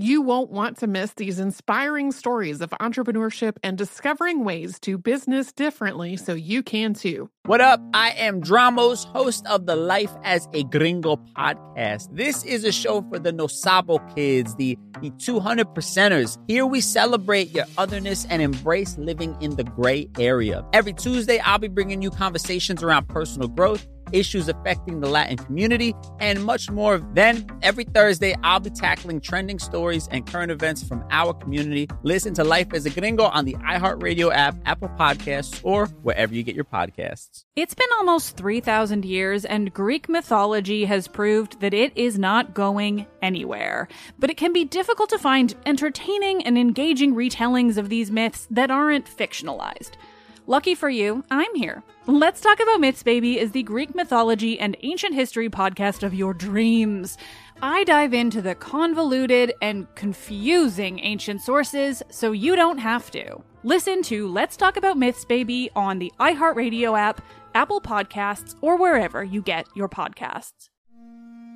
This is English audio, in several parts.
You won't want to miss these inspiring stories of entrepreneurship and discovering ways to business differently so you can too. What up? I am Dramos, host of the Life as a Gringo podcast. This is a show for the No Sabo kids, the, the 200 percenters. Here we celebrate your otherness and embrace living in the gray area. Every Tuesday, I'll be bringing you conversations around personal growth issues affecting the Latin community, and much more. Then, every Thursday, I'll be tackling trending stories and current events from our community. Listen to Life as a Gringo on the iHeartRadio app, Apple Podcasts, or wherever you get your podcasts. It's been almost 3,000 years, and Greek mythology has proved that it is not going anywhere. But it can be difficult to find entertaining and engaging retellings of these myths that aren't fictionalized. Lucky for you, I'm here. Let's Talk About Myths, Baby is the Greek mythology and ancient history podcast of your dreams. I dive into the convoluted and confusing ancient sources so you don't have to. Listen to Let's Talk About Myths, Baby on the iHeartRadio app, Apple Podcasts, or wherever you get your podcasts.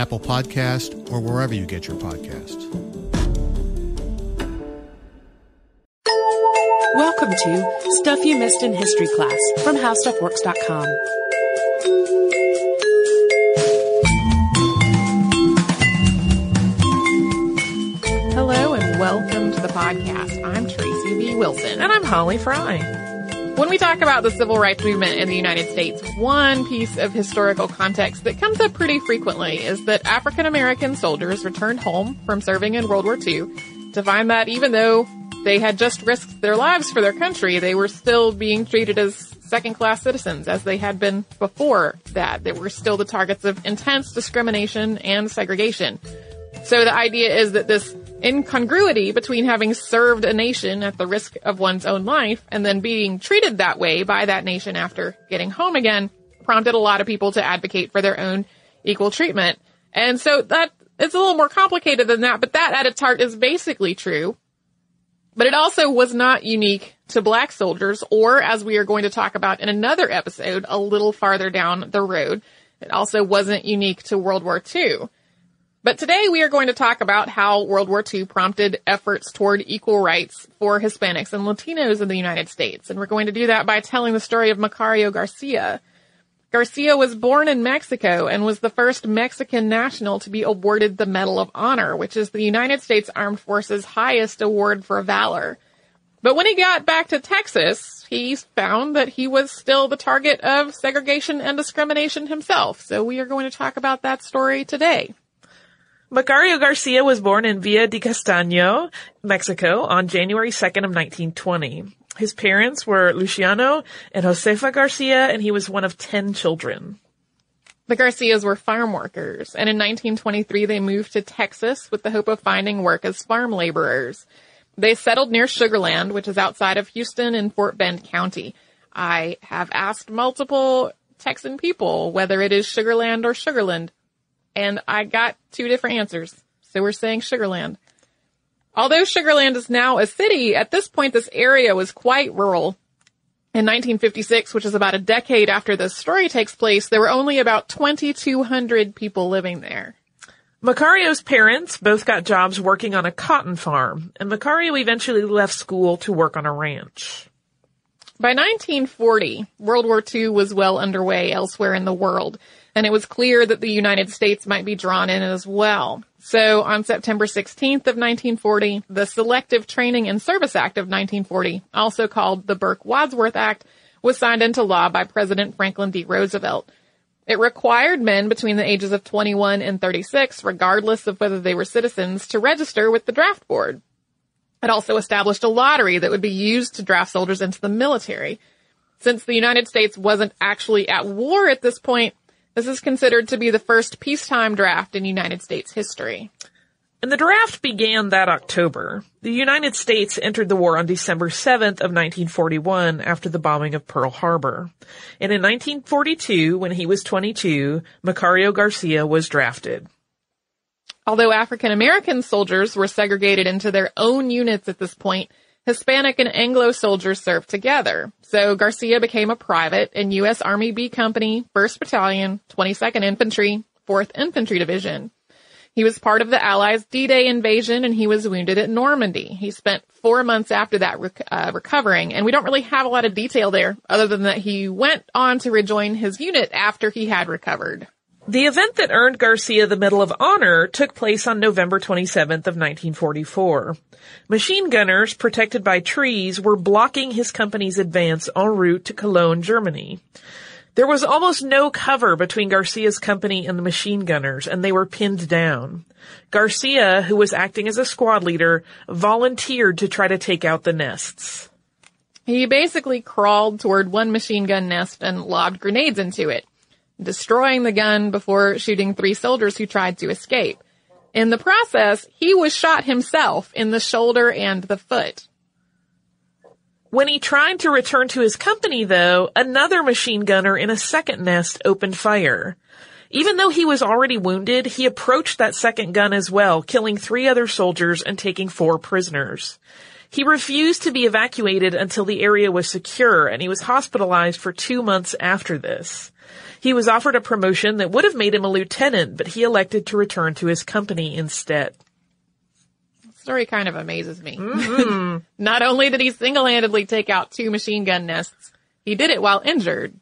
Apple Podcast, or wherever you get your podcasts. Welcome to Stuff You Missed in History Class from HowStuffWorks.com. Hello and welcome to the podcast. I'm Tracy V. Wilson. And I'm Holly Fry. When we talk about the civil rights movement in the United States, one piece of historical context that comes up pretty frequently is that African American soldiers returned home from serving in World War II to find that even though they had just risked their lives for their country, they were still being treated as second class citizens as they had been before that. They were still the targets of intense discrimination and segregation. So the idea is that this incongruity between having served a nation at the risk of one's own life and then being treated that way by that nation after getting home again prompted a lot of people to advocate for their own equal treatment. And so that it's a little more complicated than that, but that at its heart is basically true. But it also was not unique to black soldiers or as we are going to talk about in another episode a little farther down the road. It also wasn't unique to World War II. But today we are going to talk about how World War II prompted efforts toward equal rights for Hispanics and Latinos in the United States. And we're going to do that by telling the story of Macario Garcia. Garcia was born in Mexico and was the first Mexican national to be awarded the Medal of Honor, which is the United States Armed Forces highest award for valor. But when he got back to Texas, he found that he was still the target of segregation and discrimination himself. So we are going to talk about that story today. Macario Garcia was born in Villa de Castaño, Mexico on January 2nd of 1920. His parents were Luciano and Josefa Garcia, and he was one of 10 children. The Garcias were farm workers, and in 1923 they moved to Texas with the hope of finding work as farm laborers. They settled near Sugarland, which is outside of Houston in Fort Bend County. I have asked multiple Texan people whether it is Sugarland or Sugarland and I got two different answers. So we're saying Sugarland. Although Sugarland is now a city, at this point this area was quite rural. In 1956, which is about a decade after this story takes place, there were only about 2,200 people living there. Macario's parents both got jobs working on a cotton farm, and Macario eventually left school to work on a ranch. By 1940, World War II was well underway elsewhere in the world and it was clear that the United States might be drawn in as well. So on September 16th of 1940, the Selective Training and Service Act of 1940, also called the Burke-Wadsworth Act, was signed into law by President Franklin D. Roosevelt. It required men between the ages of 21 and 36, regardless of whether they were citizens, to register with the draft board. It also established a lottery that would be used to draft soldiers into the military. Since the United States wasn't actually at war at this point, this is considered to be the first peacetime draft in United States history. And the draft began that October. The United States entered the war on December 7th of 1941 after the bombing of Pearl Harbor. And in 1942, when he was 22, Macario Garcia was drafted. Although African American soldiers were segregated into their own units at this point, Hispanic and Anglo soldiers served together. So Garcia became a private in U.S. Army B Company, 1st Battalion, 22nd Infantry, 4th Infantry Division. He was part of the Allies' D-Day invasion and he was wounded at Normandy. He spent four months after that rec- uh, recovering and we don't really have a lot of detail there other than that he went on to rejoin his unit after he had recovered. The event that earned Garcia the Medal of Honor took place on November 27th of 1944. Machine gunners protected by trees were blocking his company's advance en route to Cologne, Germany. There was almost no cover between Garcia's company and the machine gunners, and they were pinned down. Garcia, who was acting as a squad leader, volunteered to try to take out the nests. He basically crawled toward one machine gun nest and lobbed grenades into it destroying the gun before shooting three soldiers who tried to escape. In the process, he was shot himself in the shoulder and the foot. When he tried to return to his company though, another machine gunner in a second nest opened fire. Even though he was already wounded, he approached that second gun as well, killing three other soldiers and taking four prisoners. He refused to be evacuated until the area was secure and he was hospitalized for two months after this. He was offered a promotion that would have made him a lieutenant, but he elected to return to his company instead. The story kind of amazes me. Mm-hmm. Not only did he single-handedly take out two machine gun nests, he did it while injured.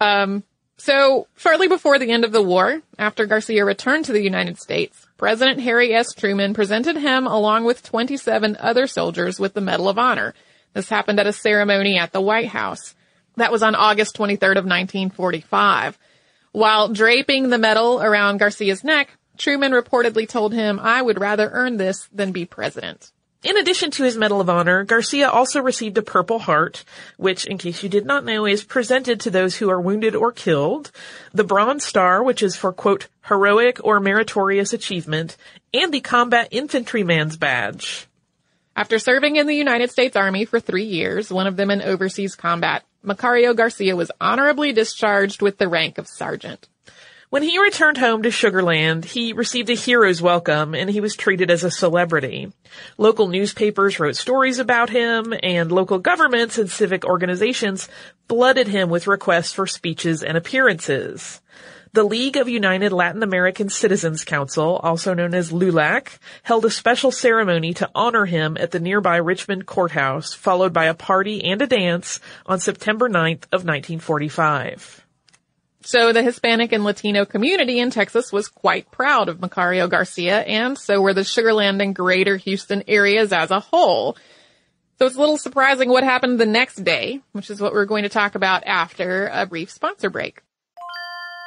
Um, so shortly before the end of the war, after Garcia returned to the United States, President Harry S. Truman presented him along with 27 other soldiers with the Medal of Honor. This happened at a ceremony at the White House. That was on August 23rd of 1945. While draping the medal around Garcia's neck, Truman reportedly told him, I would rather earn this than be president. In addition to his Medal of Honor, Garcia also received a Purple Heart, which, in case you did not know, is presented to those who are wounded or killed, the Bronze Star, which is for, quote, heroic or meritorious achievement, and the Combat Infantryman's Badge. After serving in the United States Army for three years, one of them in overseas combat, Macario Garcia was honorably discharged with the rank of sergeant. When he returned home to Sugarland, he received a hero's welcome and he was treated as a celebrity. Local newspapers wrote stories about him and local governments and civic organizations flooded him with requests for speeches and appearances. The League of United Latin American Citizens Council, also known as LULAC, held a special ceremony to honor him at the nearby Richmond courthouse, followed by a party and a dance on September 9th of 1945. So the Hispanic and Latino community in Texas was quite proud of Macario Garcia, and so were the Sugarland and Greater Houston areas as a whole. So it's a little surprising what happened the next day, which is what we're going to talk about after a brief sponsor break.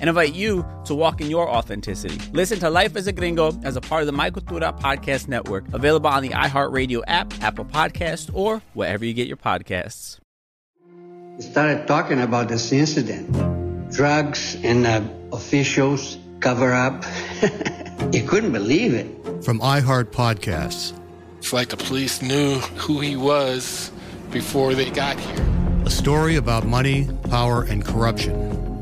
and invite you to walk in your authenticity. Listen to Life as a Gringo as a part of the My Cultura Podcast Network, available on the iHeartRadio app, Apple Podcast, or wherever you get your podcasts. We started talking about this incident. Drugs and uh, officials cover up. you couldn't believe it. From iHeart Podcasts. It's like the police knew who he was before they got here. A story about money, power, and corruption.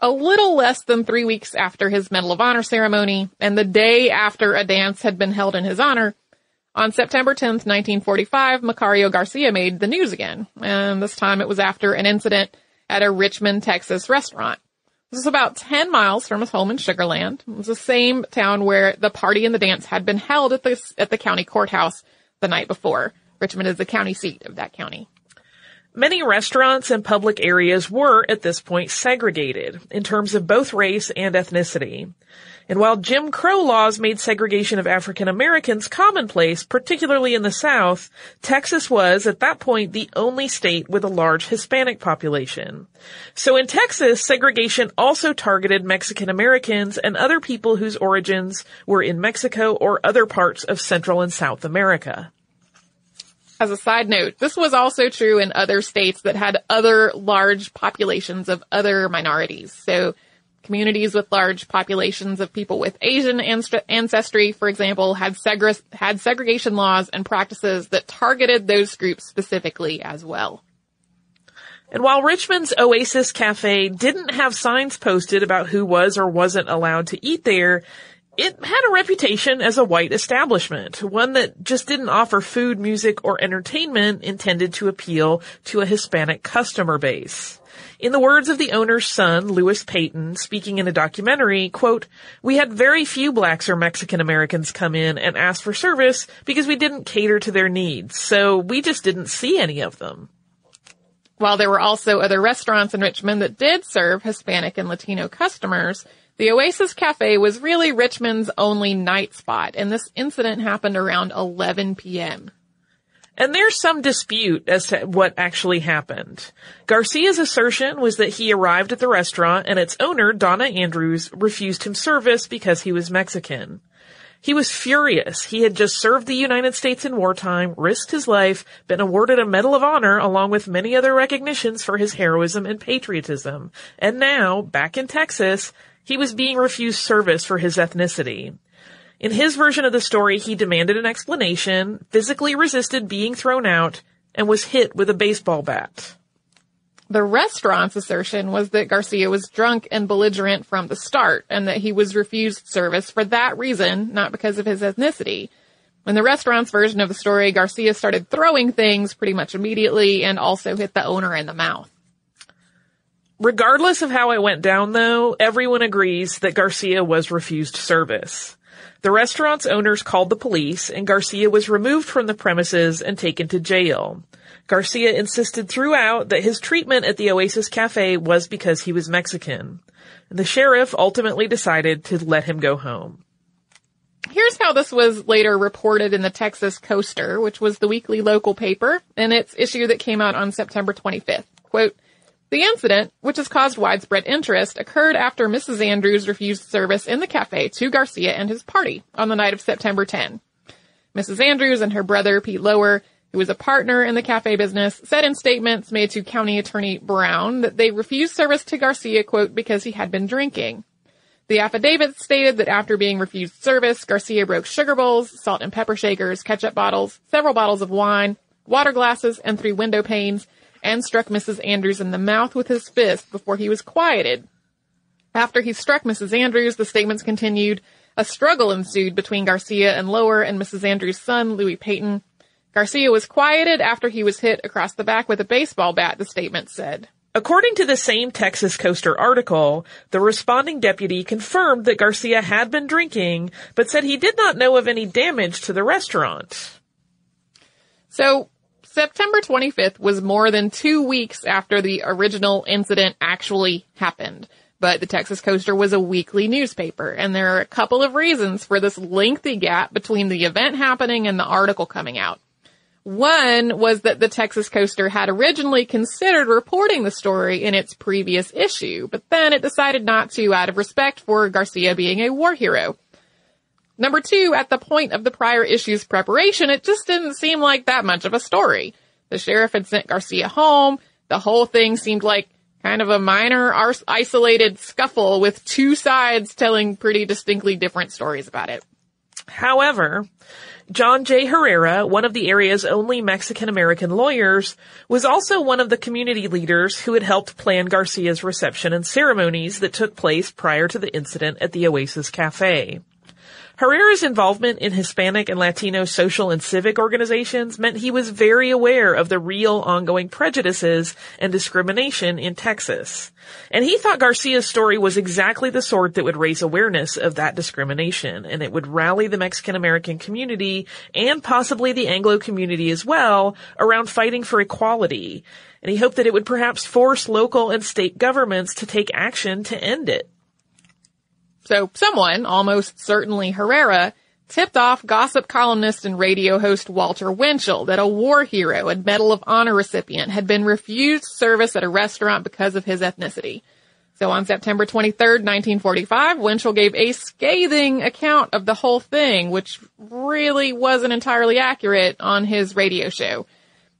A little less than three weeks after his Medal of Honor ceremony, and the day after a dance had been held in his honor, on September 10th, 1945, Macario Garcia made the news again, and this time it was after an incident at a Richmond, Texas restaurant. This was about 10 miles from his home in Sugarland. It was the same town where the party and the dance had been held at the, at the county courthouse the night before. Richmond is the county seat of that county. Many restaurants and public areas were at this point segregated in terms of both race and ethnicity. And while Jim Crow laws made segregation of African Americans commonplace, particularly in the South, Texas was at that point the only state with a large Hispanic population. So in Texas, segregation also targeted Mexican Americans and other people whose origins were in Mexico or other parts of Central and South America. As a side note, this was also true in other states that had other large populations of other minorities. So communities with large populations of people with Asian ancestry, for example, had, segre- had segregation laws and practices that targeted those groups specifically as well. And while Richmond's Oasis Cafe didn't have signs posted about who was or wasn't allowed to eat there, it had a reputation as a white establishment, one that just didn't offer food, music, or entertainment intended to appeal to a Hispanic customer base. In the words of the owner's son, Louis Peyton, speaking in a documentary, quote, we had very few blacks or Mexican Americans come in and ask for service because we didn't cater to their needs, so we just didn't see any of them. While there were also other restaurants in Richmond that did serve Hispanic and Latino customers, the Oasis Cafe was really Richmond's only night spot, and this incident happened around 11 p.m. And there's some dispute as to what actually happened. Garcia's assertion was that he arrived at the restaurant and its owner, Donna Andrews, refused him service because he was Mexican. He was furious. He had just served the United States in wartime, risked his life, been awarded a Medal of Honor along with many other recognitions for his heroism and patriotism. And now, back in Texas, he was being refused service for his ethnicity. In his version of the story, he demanded an explanation, physically resisted being thrown out, and was hit with a baseball bat. The restaurant's assertion was that Garcia was drunk and belligerent from the start, and that he was refused service for that reason, not because of his ethnicity. In the restaurant's version of the story, Garcia started throwing things pretty much immediately and also hit the owner in the mouth. Regardless of how it went down though, everyone agrees that Garcia was refused service. The restaurant's owners called the police and Garcia was removed from the premises and taken to jail. Garcia insisted throughout that his treatment at the Oasis Cafe was because he was Mexican. The sheriff ultimately decided to let him go home. Here's how this was later reported in the Texas Coaster, which was the weekly local paper, in its issue that came out on September 25th. Quote, the incident, which has caused widespread interest, occurred after Mrs. Andrews refused service in the cafe to Garcia and his party on the night of September 10. Mrs. Andrews and her brother, Pete Lower, who was a partner in the cafe business, said in statements made to County Attorney Brown that they refused service to Garcia, quote, because he had been drinking. The affidavit stated that after being refused service, Garcia broke sugar bowls, salt and pepper shakers, ketchup bottles, several bottles of wine, water glasses, and three window panes, and struck Mrs. Andrews in the mouth with his fist before he was quieted. After he struck Mrs. Andrews, the statements continued. A struggle ensued between Garcia and Lower and Mrs. Andrews' son, Louis Peyton. Garcia was quieted after he was hit across the back with a baseball bat, the statement said. According to the same Texas Coaster article, the responding deputy confirmed that Garcia had been drinking, but said he did not know of any damage to the restaurant. So, September 25th was more than two weeks after the original incident actually happened. But the Texas Coaster was a weekly newspaper, and there are a couple of reasons for this lengthy gap between the event happening and the article coming out. One was that the Texas Coaster had originally considered reporting the story in its previous issue, but then it decided not to out of respect for Garcia being a war hero. Number two, at the point of the prior issue's preparation, it just didn't seem like that much of a story. The sheriff had sent Garcia home. The whole thing seemed like kind of a minor isolated scuffle with two sides telling pretty distinctly different stories about it. However, John J. Herrera, one of the area's only Mexican American lawyers, was also one of the community leaders who had helped plan Garcia's reception and ceremonies that took place prior to the incident at the Oasis Cafe. Herrera's involvement in Hispanic and Latino social and civic organizations meant he was very aware of the real ongoing prejudices and discrimination in Texas. And he thought Garcia's story was exactly the sort that would raise awareness of that discrimination and it would rally the Mexican American community and possibly the Anglo community as well around fighting for equality. And he hoped that it would perhaps force local and state governments to take action to end it. So someone, almost certainly Herrera, tipped off gossip columnist and radio host Walter Winchell that a war hero and Medal of Honor recipient had been refused service at a restaurant because of his ethnicity. So on September 23rd, 1945, Winchell gave a scathing account of the whole thing, which really wasn't entirely accurate on his radio show.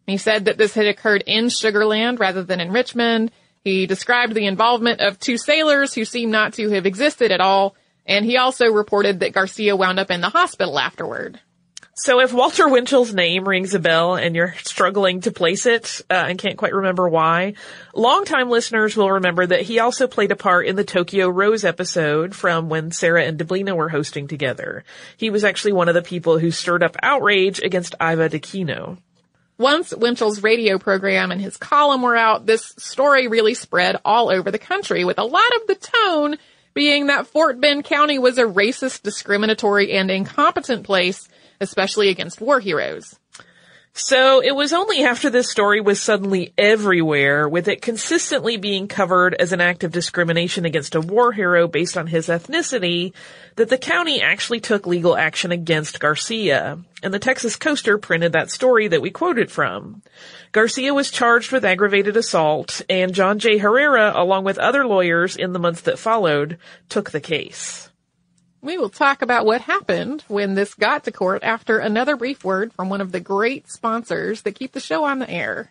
He said that this had occurred in Sugarland rather than in Richmond, he described the involvement of two sailors who seem not to have existed at all, and he also reported that Garcia wound up in the hospital afterward. So if Walter Winchell's name rings a bell and you're struggling to place it uh, and can't quite remember why, longtime listeners will remember that he also played a part in the Tokyo Rose episode from when Sarah and Deblina were hosting together. He was actually one of the people who stirred up outrage against Iva D'Aquino. Once Winchell's radio program and his column were out, this story really spread all over the country with a lot of the tone being that Fort Bend County was a racist, discriminatory, and incompetent place, especially against war heroes. So it was only after this story was suddenly everywhere, with it consistently being covered as an act of discrimination against a war hero based on his ethnicity, that the county actually took legal action against Garcia. And the Texas Coaster printed that story that we quoted from. Garcia was charged with aggravated assault, and John J. Herrera, along with other lawyers in the months that followed, took the case. We will talk about what happened when this got to court after another brief word from one of the great sponsors that keep the show on the air.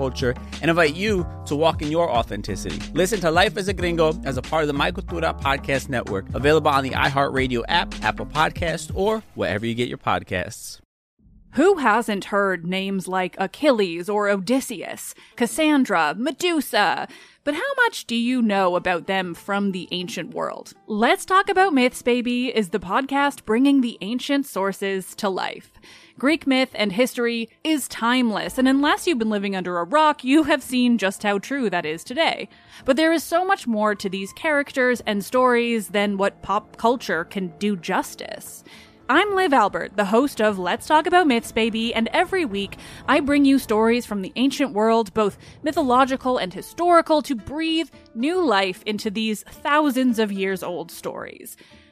culture and invite you to walk in your authenticity. Listen to Life as a Gringo as a part of the My Cultura Podcast Network, available on the iHeartRadio app, Apple Podcast, or wherever you get your podcasts. Who hasn't heard names like Achilles or Odysseus, Cassandra, Medusa? But how much do you know about them from the ancient world? Let's Talk About Myths, Baby is the podcast bringing the ancient sources to life. Greek myth and history is timeless, and unless you've been living under a rock, you have seen just how true that is today. But there is so much more to these characters and stories than what pop culture can do justice. I'm Liv Albert, the host of Let's Talk About Myths, Baby, and every week I bring you stories from the ancient world, both mythological and historical, to breathe new life into these thousands of years old stories.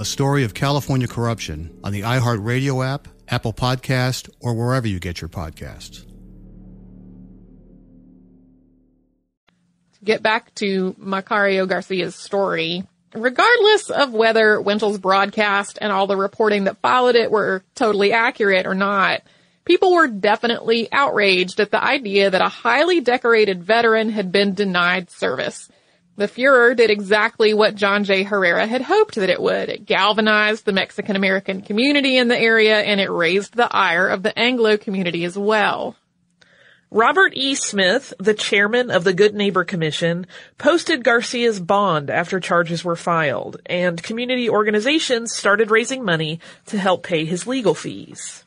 a story of California corruption on the iHeartRadio app, Apple Podcast, or wherever you get your podcasts. To get back to Macario Garcia's story, regardless of whether Winchell's broadcast and all the reporting that followed it were totally accurate or not, people were definitely outraged at the idea that a highly decorated veteran had been denied service. The furor did exactly what John J. Herrera had hoped that it would. It galvanized the Mexican American community in the area and it raised the ire of the Anglo community as well. Robert E. Smith, the chairman of the Good Neighbor Commission, posted Garcia's bond after charges were filed, and community organizations started raising money to help pay his legal fees.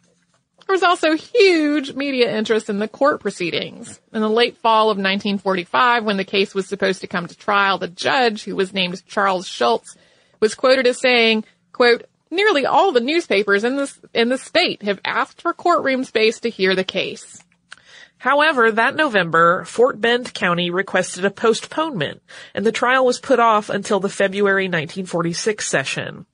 There was also huge media interest in the court proceedings. In the late fall of 1945, when the case was supposed to come to trial, the judge, who was named Charles Schultz, was quoted as saying, quote, nearly all the newspapers in the, in the state have asked for courtroom space to hear the case. However, that November, Fort Bend County requested a postponement, and the trial was put off until the February 1946 session.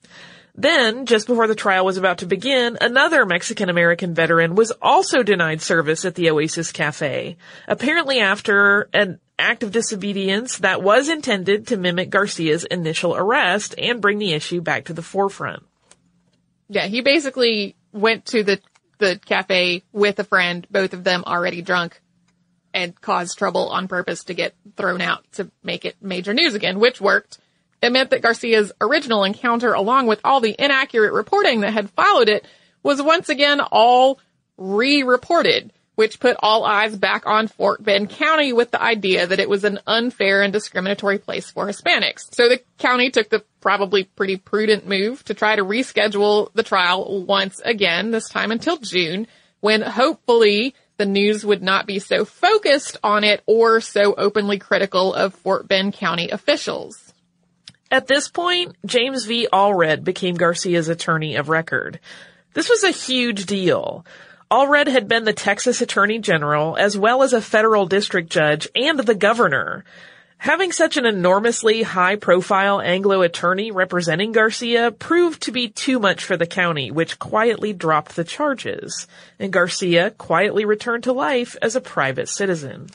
Then, just before the trial was about to begin, another Mexican American veteran was also denied service at the Oasis Cafe, apparently after an act of disobedience that was intended to mimic Garcia's initial arrest and bring the issue back to the forefront. Yeah, he basically went to the the cafe with a friend, both of them already drunk, and caused trouble on purpose to get thrown out to make it major news again, which worked. It meant that Garcia's original encounter, along with all the inaccurate reporting that had followed it, was once again all re-reported which put all eyes back on Fort Bend County with the idea that it was an unfair and discriminatory place for Hispanics. So the county took the probably pretty prudent move to try to reschedule the trial once again, this time until June, when hopefully the news would not be so focused on it or so openly critical of Fort Bend County officials. At this point, James V. Allred became Garcia's attorney of record. This was a huge deal. Allred had been the Texas Attorney General as well as a federal district judge and the governor. Having such an enormously high profile Anglo attorney representing Garcia proved to be too much for the county, which quietly dropped the charges, and Garcia quietly returned to life as a private citizen.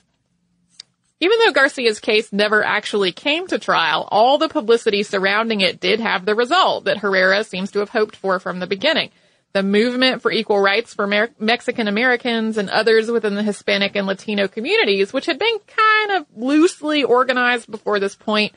Even though Garcia's case never actually came to trial, all the publicity surrounding it did have the result that Herrera seems to have hoped for from the beginning the movement for equal rights for Mer- Mexican Americans and others within the Hispanic and Latino communities, which had been kind of loosely organized before this point,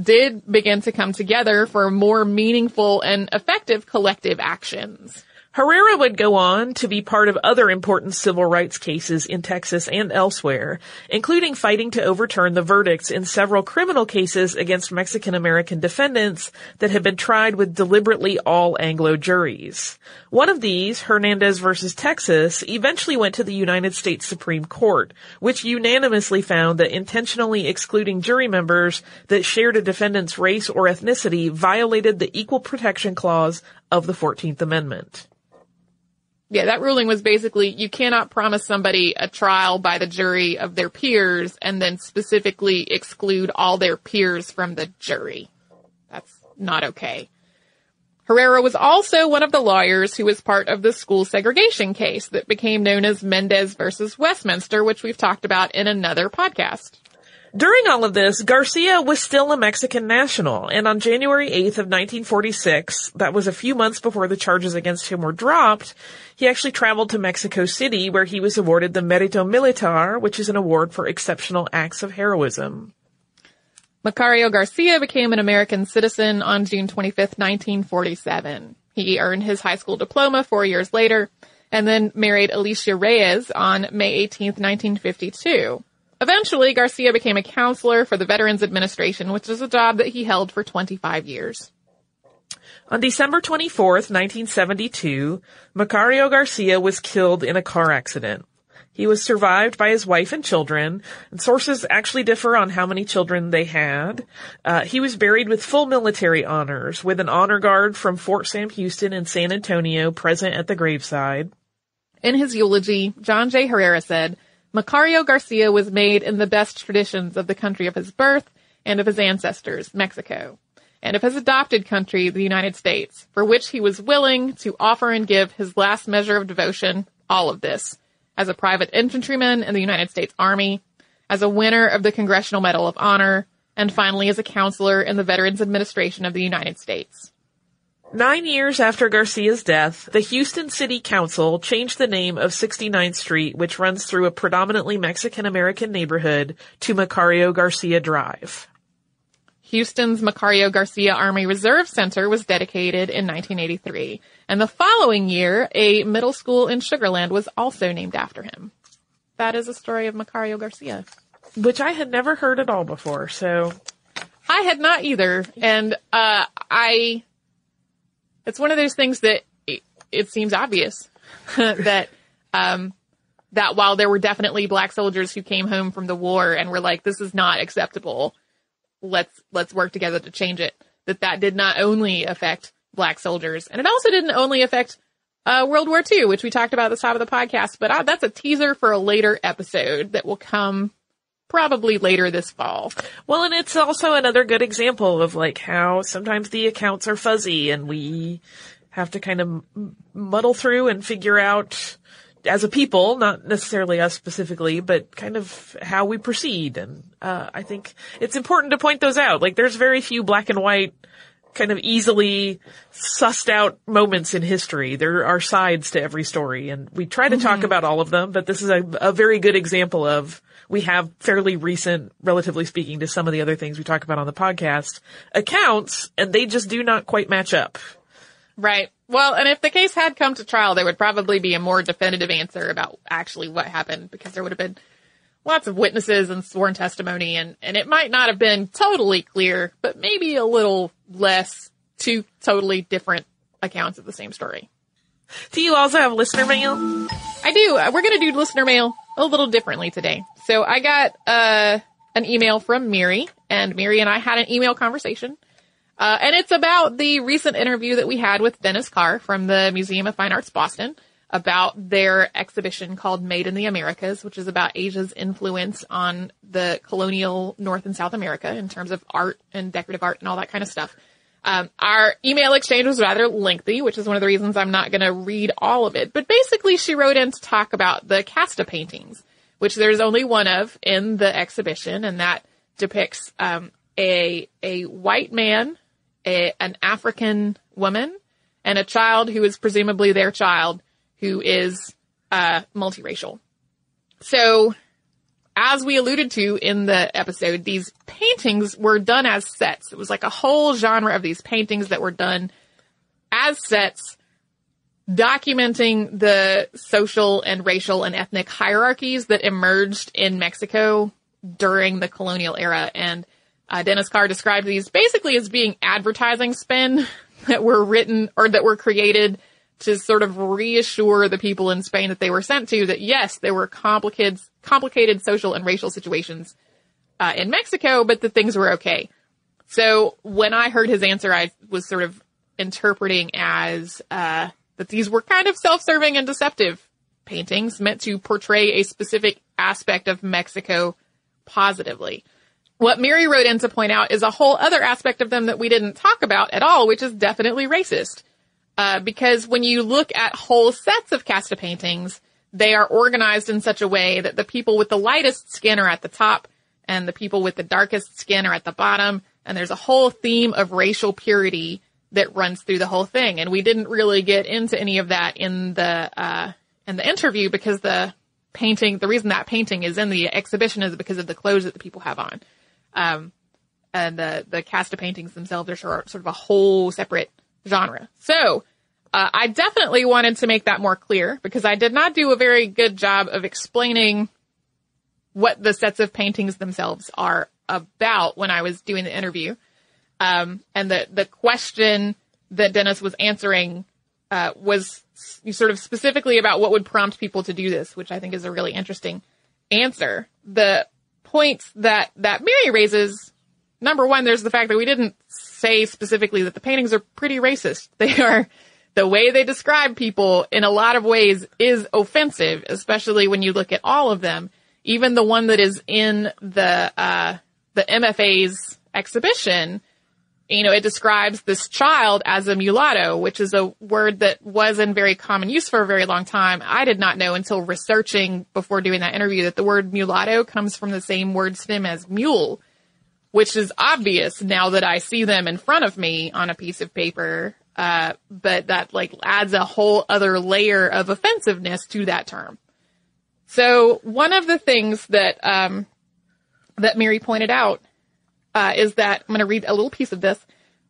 did begin to come together for more meaningful and effective collective actions. Herrera would go on to be part of other important civil rights cases in Texas and elsewhere, including fighting to overturn the verdicts in several criminal cases against Mexican American defendants that had been tried with deliberately all Anglo juries. One of these, Hernandez versus Texas, eventually went to the United States Supreme Court, which unanimously found that intentionally excluding jury members that shared a defendant's race or ethnicity violated the Equal Protection Clause of the 14th Amendment. Yeah, that ruling was basically you cannot promise somebody a trial by the jury of their peers and then specifically exclude all their peers from the jury. That's not okay. Herrera was also one of the lawyers who was part of the school segregation case that became known as Mendez versus Westminster, which we've talked about in another podcast. During all of this, Garcia was still a Mexican national, and on January 8th of 1946, that was a few months before the charges against him were dropped, he actually traveled to Mexico City where he was awarded the Merito Militar, which is an award for exceptional acts of heroism. Macario Garcia became an American citizen on June 25th, 1947. He earned his high school diploma four years later and then married Alicia Reyes on May 18th, 1952. Eventually, Garcia became a counselor for the Veterans Administration, which is a job that he held for 25 years. On December 24th, 1972, Macario Garcia was killed in a car accident. He was survived by his wife and children, and sources actually differ on how many children they had. Uh, he was buried with full military honors, with an honor guard from Fort Sam Houston and San Antonio present at the graveside. In his eulogy, John J. Herrera said, Macario Garcia was made in the best traditions of the country of his birth and of his ancestors, Mexico, and of his adopted country, the United States, for which he was willing to offer and give his last measure of devotion, all of this, as a private infantryman in the United States Army, as a winner of the Congressional Medal of Honor, and finally as a counselor in the Veterans Administration of the United States. Nine years after Garcia's death, the Houston City Council changed the name of 69th Street, which runs through a predominantly Mexican American neighborhood, to Macario Garcia Drive. Houston's Macario Garcia Army Reserve Center was dedicated in 1983, and the following year, a middle school in Sugarland was also named after him. That is a story of Macario Garcia. Which I had never heard at all before, so. I had not either, and, uh, I, it's one of those things that it, it seems obvious that, um, that while there were definitely black soldiers who came home from the war and were like, this is not acceptable, let's, let's work together to change it, that that did not only affect black soldiers, and it also didn't only affect uh, World War II, which we talked about at the top of the podcast, but uh, that's a teaser for a later episode that will come probably later this fall. Well, and it's also another good example of like how sometimes the accounts are fuzzy and we have to kind of muddle through and figure out as a people, not necessarily us specifically, but kind of how we proceed. And, uh, I think it's important to point those out. Like there's very few black and white kind of easily sussed out moments in history. There are sides to every story and we try to mm-hmm. talk about all of them, but this is a, a very good example of we have fairly recent, relatively speaking to some of the other things we talk about on the podcast, accounts and they just do not quite match up. Right. Well, and if the case had come to trial, there would probably be a more definitive answer about actually what happened because there would have been lots of witnesses and sworn testimony and, and it might not have been totally clear, but maybe a little less two totally different accounts of the same story. Do you also have listener mail? I do. Uh, we're going to do listener mail a little differently today. So I got, uh, an email from Miri and Miri and I had an email conversation. Uh, and it's about the recent interview that we had with Dennis Carr from the Museum of Fine Arts Boston about their exhibition called Made in the Americas, which is about Asia's influence on the colonial North and South America in terms of art and decorative art and all that kind of stuff. Um, our email exchange was rather lengthy, which is one of the reasons I'm not going to read all of it. But basically, she wrote in to talk about the casta paintings, which there's only one of in the exhibition, and that depicts um, a a white man, a, an African woman, and a child who is presumably their child, who is uh, multiracial. So, as we alluded to in the episode, these paintings were done as sets. It was like a whole genre of these paintings that were done as sets, documenting the social and racial and ethnic hierarchies that emerged in Mexico during the colonial era. And uh, Dennis Carr described these basically as being advertising spin that were written or that were created to sort of reassure the people in Spain that they were sent to that yes, there were complicated, complicated social and racial situations uh, in Mexico, but that things were okay. So when I heard his answer, I was sort of interpreting as uh, that these were kind of self-serving and deceptive paintings meant to portray a specific aspect of Mexico positively. What Mary wrote in to point out is a whole other aspect of them that we didn't talk about at all, which is definitely racist. Uh, because when you look at whole sets of casta paintings, they are organized in such a way that the people with the lightest skin are at the top and the people with the darkest skin are at the bottom. And there's a whole theme of racial purity that runs through the whole thing. And we didn't really get into any of that in the, uh, in the interview because the painting, the reason that painting is in the exhibition is because of the clothes that the people have on. Um, and the, the casta paintings themselves are sort of a whole separate genre. So, uh, I definitely wanted to make that more clear because I did not do a very good job of explaining what the sets of paintings themselves are about when I was doing the interview. Um, and the, the question that Dennis was answering, uh, was sort of specifically about what would prompt people to do this, which I think is a really interesting answer. The points that, that Mary raises, number one, there's the fact that we didn't say specifically that the paintings are pretty racist. They are, the way they describe people in a lot of ways is offensive, especially when you look at all of them. even the one that is in the, uh, the MFA's exhibition, you know, it describes this child as a mulatto, which is a word that was in very common use for a very long time. I did not know until researching before doing that interview that the word mulatto comes from the same word stem as mule, which is obvious now that I see them in front of me on a piece of paper. Uh, but that like adds a whole other layer of offensiveness to that term. So one of the things that, um, that Mary pointed out uh, is that I'm going to read a little piece of this.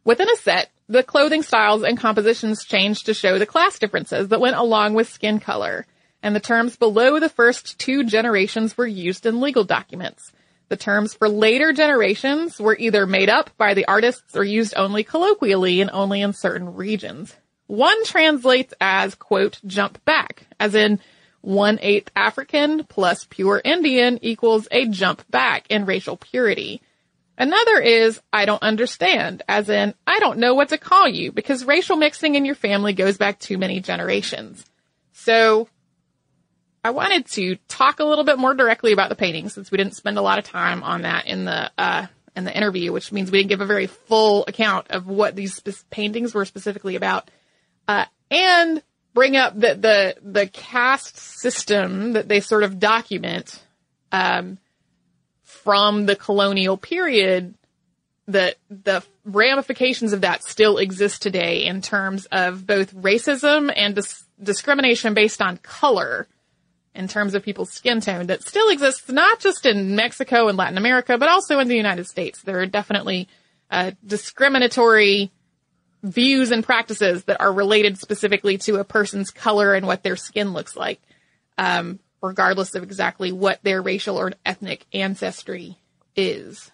Within a set, the clothing styles and compositions changed to show the class differences that went along with skin color, and the terms below the first two generations were used in legal documents. The terms for later generations were either made up by the artists or used only colloquially and only in certain regions. One translates as, quote, jump back, as in one eighth African plus pure Indian equals a jump back in racial purity. Another is, I don't understand, as in, I don't know what to call you because racial mixing in your family goes back too many generations. So, I wanted to talk a little bit more directly about the painting since we didn't spend a lot of time on that in the, uh, in the interview, which means we didn't give a very full account of what these spe- paintings were specifically about. Uh, and bring up that the, the caste system that they sort of document, um, from the colonial period, the the ramifications of that still exist today in terms of both racism and dis- discrimination based on color in terms of people's skin tone that still exists not just in Mexico and Latin America, but also in the United States. There are definitely uh, discriminatory views and practices that are related specifically to a person's color and what their skin looks like. Um, regardless of exactly what their racial or ethnic ancestry is.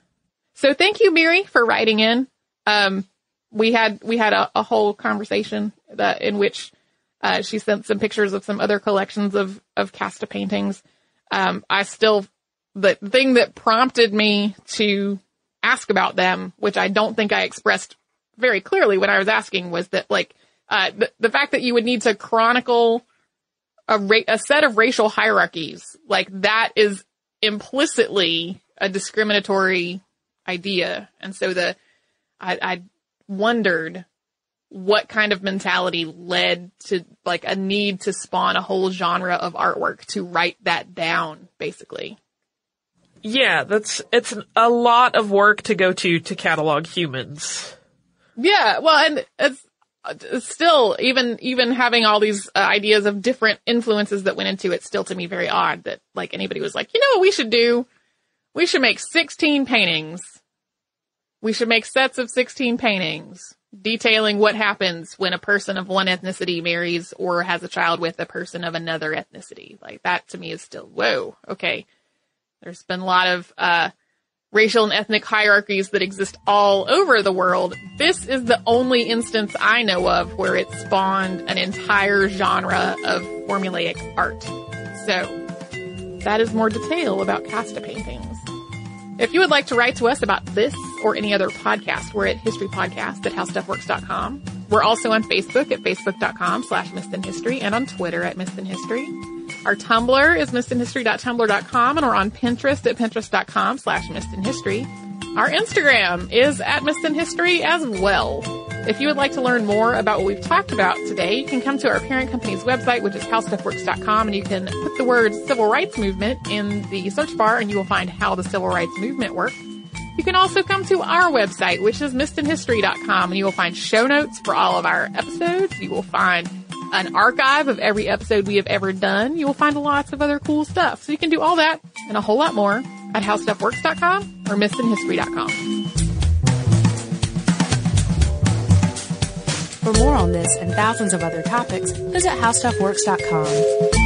So thank you, Mary, for writing in. Um, we had, we had a, a whole conversation that, in which, uh, she sent some pictures of some other collections of, of casta paintings. Um, I still, the thing that prompted me to ask about them, which I don't think I expressed very clearly when I was asking was that like, uh, the, the fact that you would need to chronicle a, ra- a set of racial hierarchies, like that is implicitly a discriminatory idea. And so the, I, I wondered what kind of mentality led to like a need to spawn a whole genre of artwork to write that down, basically. Yeah, that's, it's a lot of work to go to to catalog humans. Yeah, well, and it's, still, even, even having all these uh, ideas of different influences that went into it, still to me very odd that like anybody was like, you know what we should do? We should make 16 paintings. We should make sets of 16 paintings detailing what happens when a person of one ethnicity marries or has a child with a person of another ethnicity. Like that to me is still, whoa, okay. There's been a lot of, uh, racial and ethnic hierarchies that exist all over the world. This is the only instance I know of where it spawned an entire genre of formulaic art. So, that is more detail about casta paintings. If you would like to write to us about this or any other podcast, we're at historypodcast at howstuffworks.com. We're also on Facebook at facebook.com slash History and on Twitter at History. Our Tumblr is missedinhistory.tumblr.com and we're on Pinterest at pinterest.com slash missedinhistory. Our Instagram is at missedinhistory as well. If you would like to learn more about what we've talked about today, you can come to our parent company's website, which is howstuffworks.com, and you can put the word civil rights movement in the search bar and you will find how the civil rights movement works. You can also come to our website, which is missedinhistory.com, and you will find show notes for all of our episodes. You will find an archive of every episode we have ever done. You will find lots of other cool stuff. So you can do all that and a whole lot more at howstuffworks.com or missedinhistory.com. For more on this and thousands of other topics, visit howstuffworks.com.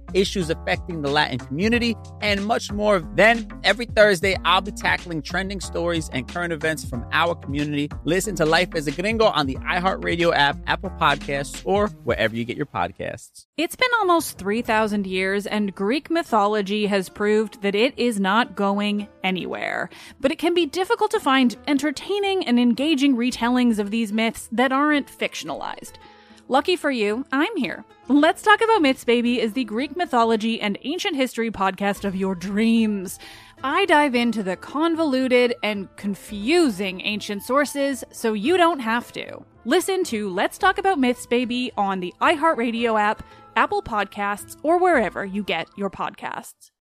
issues affecting the Latin community, and much more. Then, every Thursday, I'll be tackling trending stories and current events from our community. Listen to Life as a Gringo on the iHeartRadio app, Apple Podcasts, or wherever you get your podcasts. It's been almost 3,000 years, and Greek mythology has proved that it is not going anywhere. But it can be difficult to find entertaining and engaging retellings of these myths that aren't fictionalized. Lucky for you, I'm here. Let's Talk About Myths, Baby is the Greek mythology and ancient history podcast of your dreams. I dive into the convoluted and confusing ancient sources so you don't have to. Listen to Let's Talk About Myths, Baby on the iHeartRadio app, Apple Podcasts, or wherever you get your podcasts.